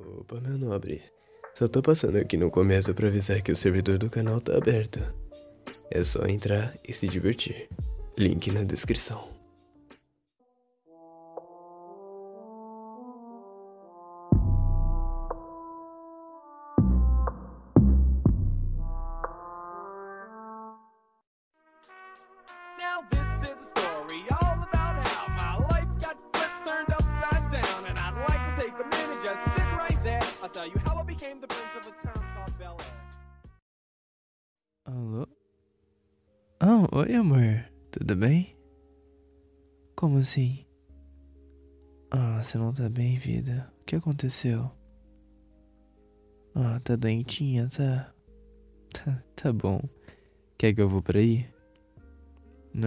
Opa, meu nobre. Só tô passando aqui no começo pra avisar que o servidor do canal tá aberto. É só entrar e se divertir. Link na descrição. Became the prince of a town called Bel Air. Alô? Ah, oi amor, tudo bem? Como assim? Ah, você não tá bem, vida? O que aconteceu? Ah, tá doentinha, tá? Tá, tá bom. Quer que eu vou por aí?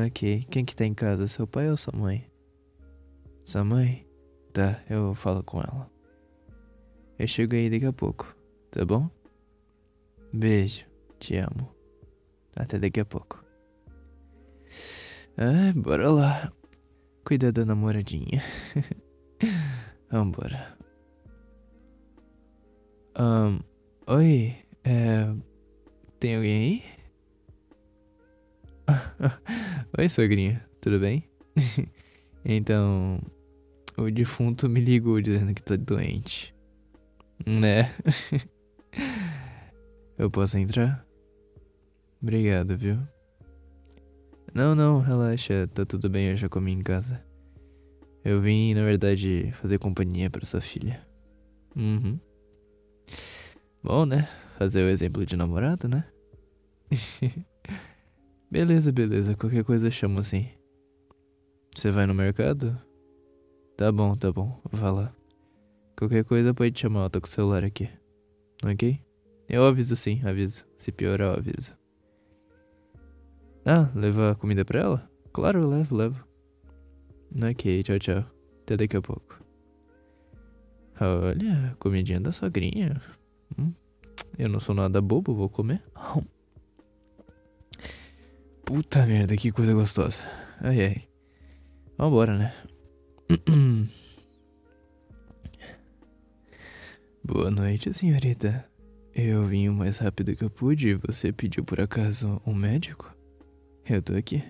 Ok, quem que tá em casa, seu pai ou sua mãe? Sua mãe? Tá, eu falo com ela. Eu chego aí daqui a pouco, tá bom? Beijo, te amo. Até daqui a pouco. Ah, bora lá. Cuida da namoradinha. Vambora. Ahn, oi, é. Tem alguém aí? oi, sogrinha, tudo bem? então, o defunto me ligou dizendo que tá doente. Né? Eu posso entrar? Obrigado, viu? Não, não, relaxa, tá tudo bem, eu já comi em casa. Eu vim, na verdade, fazer companhia pra sua filha. Uhum. Bom, né? Fazer o exemplo de namorado, né? beleza, beleza, qualquer coisa eu chamo assim. Você vai no mercado? Tá bom, tá bom, vá lá. Qualquer coisa pode chamar, eu tô com o celular aqui. Ok? Eu aviso sim, aviso. Se piorar, eu aviso. Ah, levar comida pra ela? Claro, eu levo, levo. Ok, tchau, tchau. Até daqui a pouco. Olha, comidinha da sogrinha. Hum, eu não sou nada bobo, vou comer. Puta merda, que coisa gostosa. Ai, ai. Vambora, né? Boa noite, senhorita. Eu vim o mais rápido que eu pude e você pediu por acaso um médico? Eu tô aqui.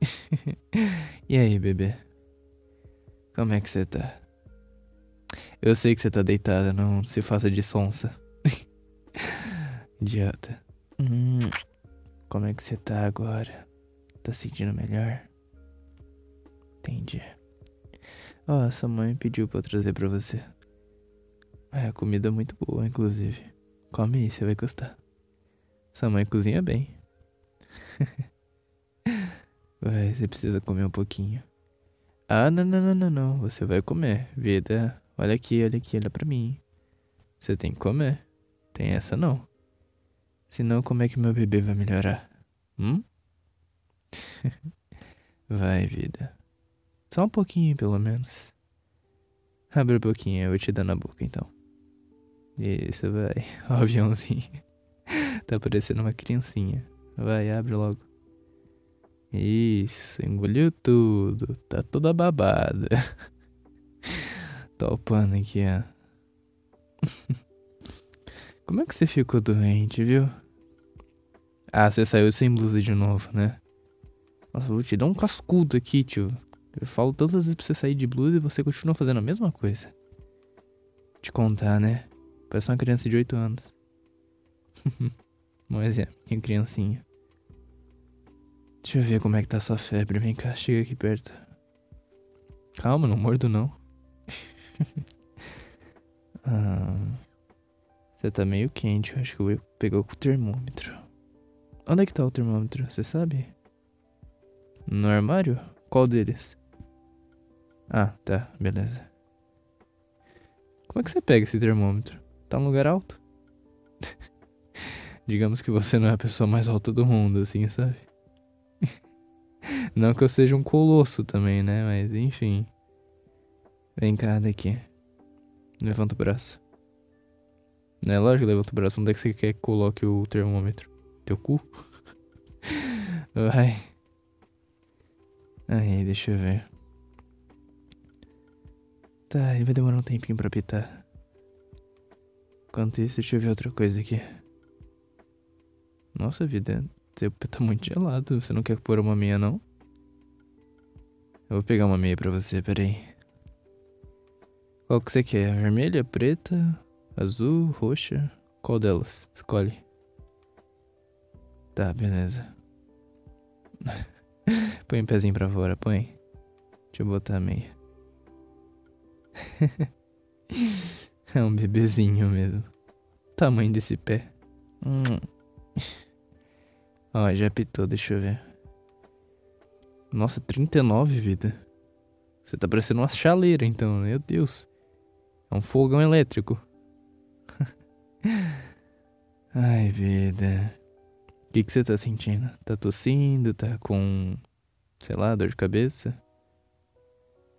e aí, bebê? Como é que você tá? Eu sei que você tá deitada, não se faça de sonsa. Idiota. Hum, como é que você tá agora? Tá sentindo melhor? Entendi. Ó, sua mãe pediu pra eu trazer pra você. É, a comida é muito boa, inclusive. Come aí, você vai gostar. Sua mãe cozinha bem. Vai, você precisa comer um pouquinho. Ah, não, não, não, não, não. Você vai comer. Vida, olha aqui, olha aqui, olha pra mim. Você tem que comer. Tem essa não. Senão, como é que meu bebê vai melhorar? Hum? vai, vida. Só um pouquinho, pelo menos. Abre um pouquinho, eu vou te dar na boca, então. Isso, vai. Ó, aviãozinho. tá parecendo uma criancinha. Vai, abre logo. Isso, engoliu tudo. Tá toda babada. Topando aqui, ó. Como é que você ficou doente, viu? Ah, você saiu sem blusa de novo, né? Nossa, eu vou te dar um cascudo aqui, tio. Eu falo tantas vezes pra você sair de blusa e você continua fazendo a mesma coisa. Te contar, né? Parece uma criança de 8 anos. Mas é, que criancinha. Deixa eu ver como é que tá sua febre. Vem cá, chega aqui perto. Calma, não mordo não. ah, você tá meio quente, eu acho que eu vou pegar o termômetro. Onde é que tá o termômetro, você sabe? No armário? Qual deles? Ah, tá, beleza. Como é que você pega esse termômetro? Tá num lugar alto? Digamos que você não é a pessoa mais alta do mundo, assim, sabe? não que eu seja um colosso também, né? Mas enfim. Vem cá, daqui. Levanta o braço. Não é lógico, levanta o braço. Onde é que você quer que coloque o termômetro? Teu cu? Vai. Aí, deixa eu ver. Tá, ele vai demorar um tempinho pra apitar. Enquanto isso, deixa eu ver outra coisa aqui. Nossa vida, seu pé tá muito gelado. Você não quer pôr uma meia, não? Eu vou pegar uma meia pra você, peraí. Qual que você quer? Vermelha, preta, azul, roxa? Qual delas? Escolhe. Tá, beleza. põe o um pezinho pra fora, põe. Deixa eu botar a meia. é um bebezinho mesmo. Tamanho desse pé. Hum. Ó, já apitou, deixa eu ver. Nossa, 39, vida. Você tá parecendo uma chaleira, então, meu Deus. É um fogão elétrico. Ai, vida. O que, que você tá sentindo? Tá tossindo? Tá com, sei lá, dor de cabeça?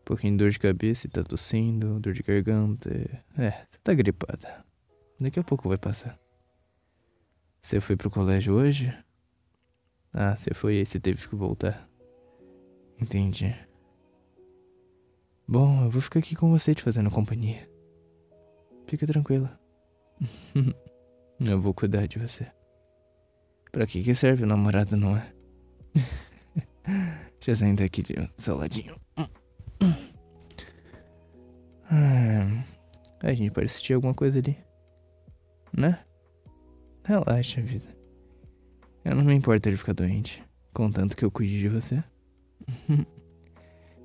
Um pouquinho de dor de cabeça e tá tossindo, dor de garganta. É, você tá gripada. Daqui a pouco vai passar. Você foi pro colégio hoje? Ah, você foi e você teve que voltar. Entendi. Bom, eu vou ficar aqui com você te fazendo companhia. Fica tranquila. eu vou cuidar de você. Pra que que serve o namorado, não é? Deixa eu sentar aqui de saladinho. Ah, a gente pode assistir alguma coisa ali. Né? Relaxa, vida. Eu não me importo de ficar doente. Contanto que eu cuide de você.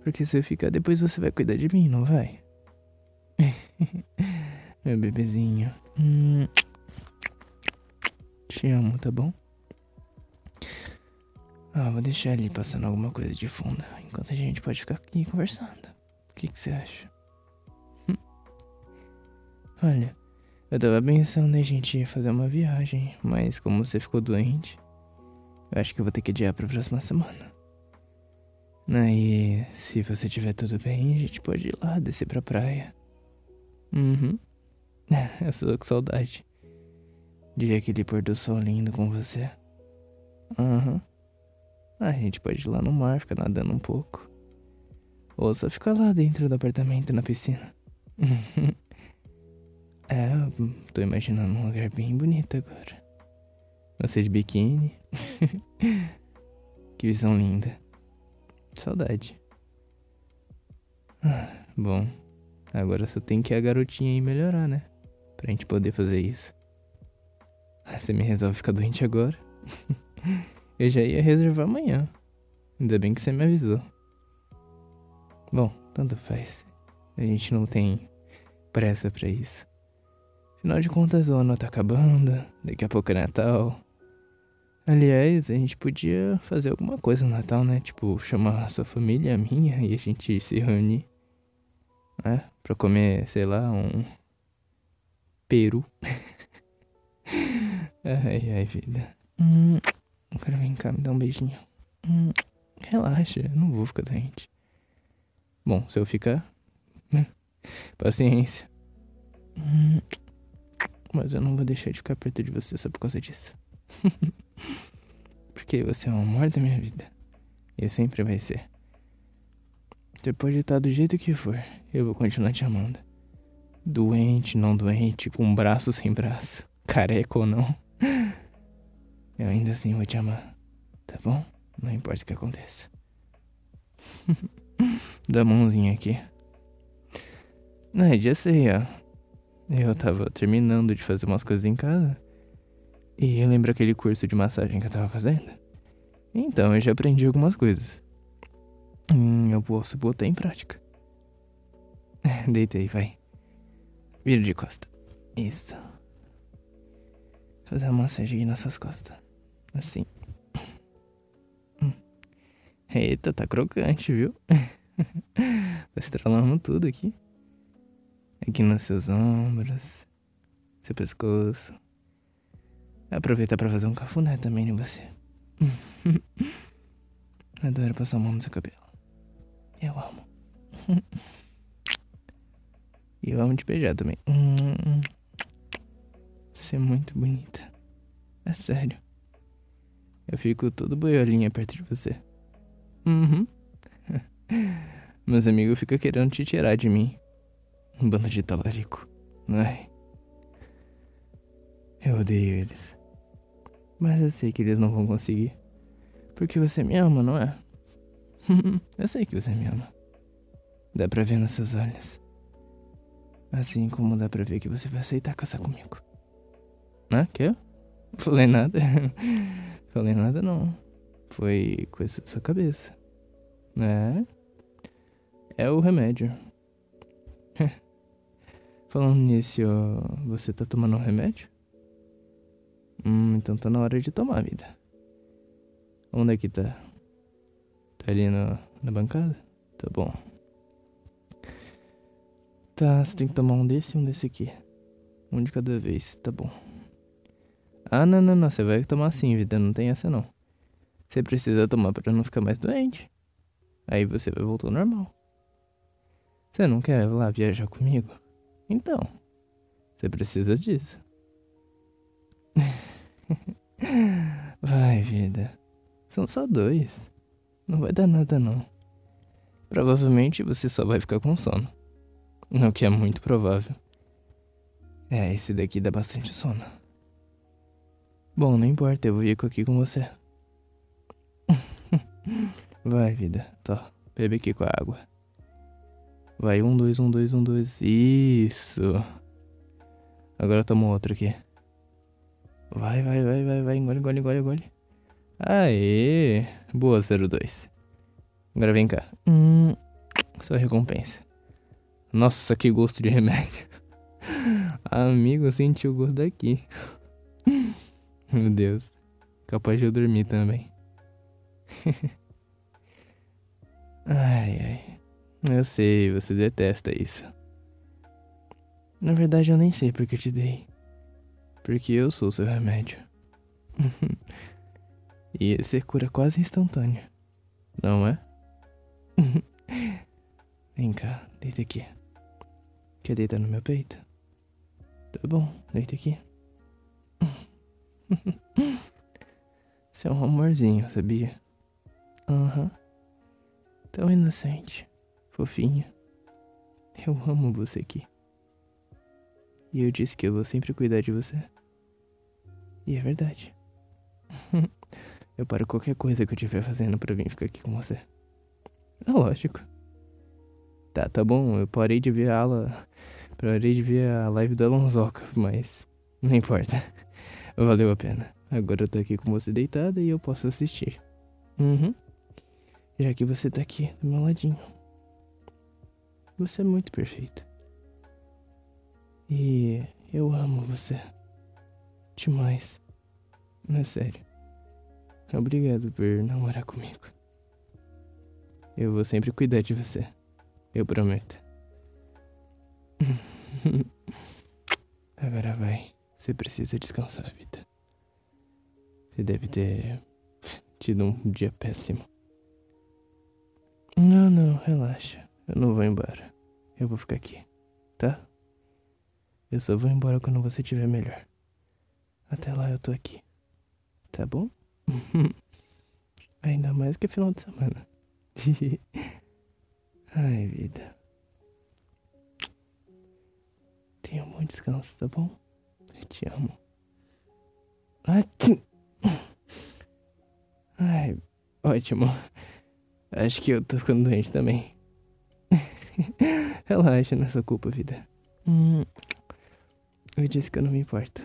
Porque se eu ficar, depois você vai cuidar de mim, não vai? Meu bebezinho. Te amo, tá bom? Ah, vou deixar ali passando alguma coisa de fundo, enquanto a gente pode ficar aqui conversando. O que, que você acha? Olha, eu tava pensando em a gente fazer uma viagem, mas como você ficou doente, eu acho que eu vou ter que adiar pra próxima semana. Aí, se você tiver tudo bem, a gente pode ir lá, descer pra praia. Uhum. eu sou com saudade. De aquele pôr do sol lindo com você. Aham. Uhum. A gente pode ir lá no mar, ficar nadando um pouco. Ou só ficar lá dentro do apartamento na piscina. é, tô imaginando um lugar bem bonito agora. Você de biquíni. que visão linda. Saudade. Ah, bom, agora só tem que a garotinha aí melhorar, né? Pra gente poder fazer isso. Você me resolve ficar doente agora? Eu já ia reservar amanhã. Ainda bem que você me avisou. Bom, tanto faz. A gente não tem pressa para isso. Afinal de contas, o ano tá acabando, daqui a pouco é Natal. Aliás, a gente podia fazer alguma coisa no Natal, né? Tipo, chamar a sua família, a minha, e a gente se reunir. Né? Pra comer, sei lá, um. Peru. ai, ai, vida. Hum. Agora vem cá, me dá um beijinho. Hum, relaxa, eu não vou ficar doente. Bom, se eu ficar. Né? Paciência. Hum, mas eu não vou deixar de ficar perto de você só por causa disso. Porque você é o amor da minha vida. E sempre vai ser. Você pode estar do jeito que for, eu vou continuar te amando. Doente, não doente, com braço sem braço, careca ou não. Eu ainda assim vou te amar, tá bom? Não importa o que aconteça. Dá mãozinha aqui. Não, já sei, ó. Eu tava terminando de fazer umas coisas em casa. E eu lembro aquele curso de massagem que eu tava fazendo. Então eu já aprendi algumas coisas. Hum, eu posso botar em prática. Deitei, vai. Vira de costa. Isso. Fazer uma massagem aqui nas suas costas. Assim. Hum. Eita, tá crocante, viu? tá estralando tudo aqui. Aqui nos seus ombros, seu pescoço. Aproveitar para fazer um cafuné também em você. Adoro passar a mão no seu cabelo. Eu amo. E eu amo te beijar também. Você é muito bonita. É sério. Eu fico todo boiolinha perto de você. Uhum. Meus amigos ficam querendo te tirar de mim. Um bando de talarico. Ai. Eu odeio eles. Mas eu sei que eles não vão conseguir. Porque você me ama, não é? eu sei que você me ama. Dá pra ver nos seus olhos. Assim como dá pra ver que você vai aceitar casar comigo. Hã? Que? Falei nada. Falei nada não. Foi coisa da sua cabeça. É. É o remédio. Falando nisso, você tá tomando um remédio? Hum, então tá na hora de tomar, vida. Onde é que tá? Tá ali no, na bancada? Tá bom. Tá, você tem que tomar um desse e um desse aqui. Um de cada vez, tá bom. Ah, não, não, não. Você vai tomar assim, vida. Não tem essa não. Você precisa tomar para não ficar mais doente. Aí você vai voltar ao normal. Você não quer lá viajar comigo? Então, você precisa disso. vai, vida. São só dois. Não vai dar nada não. Provavelmente você só vai ficar com sono. O que é muito provável. É, esse daqui dá bastante sono. Bom, não importa, eu vou ir aqui com você. Vai, vida. Tá, bebe aqui com a água. Vai, um, dois, um, dois, um, dois. Isso. Agora toma outro aqui. Vai, vai, vai, vai, vai. Engole, engole, engole, engole. Aê. Boa, 02. Agora vem cá. Hum, sua recompensa. Nossa, que gosto de remédio. Amigo, eu senti o gosto daqui. Meu Deus. Capaz de eu dormir também. ai, ai. Eu sei, você detesta isso. Na verdade, eu nem sei porque eu te dei. Porque eu sou seu remédio. e esse cura quase instantâneo. Não é? Vem cá, deita aqui. Quer deitar no meu peito? Tá bom, deita aqui. Você é um amorzinho, sabia? Aham. Uhum. Tão inocente, fofinho. Eu amo você aqui. E eu disse que eu vou sempre cuidar de você. E é verdade. eu paro qualquer coisa que eu estiver fazendo para vir ficar aqui com você. É lógico. Tá, tá bom, eu parei de ver a aula. Parei de ver a live do Alonsoca, mas. Não importa. Valeu a pena. Agora eu tô aqui com você deitada e eu posso assistir. Uhum. Já que você tá aqui do meu ladinho. Você é muito perfeita. E eu amo você. Demais. Não é sério. Obrigado por namorar comigo. Eu vou sempre cuidar de você. Eu prometo. Agora vai. Você precisa descansar, vida. Você deve ter tido um dia péssimo. Não, não, relaxa. Eu não vou embora. Eu vou ficar aqui, tá? Eu só vou embora quando você estiver melhor. Até lá eu tô aqui. Tá bom? Ainda mais que final de semana. Ai, vida. Tenha um bom descanso, tá bom? Eu te amo. Ai, ótimo. Acho que eu tô ficando doente também. Relaxa nessa culpa, vida. Hum, eu disse que eu não me importo.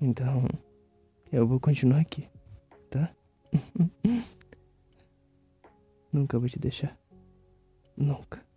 Então, eu vou continuar aqui, tá? Nunca vou te deixar. Nunca.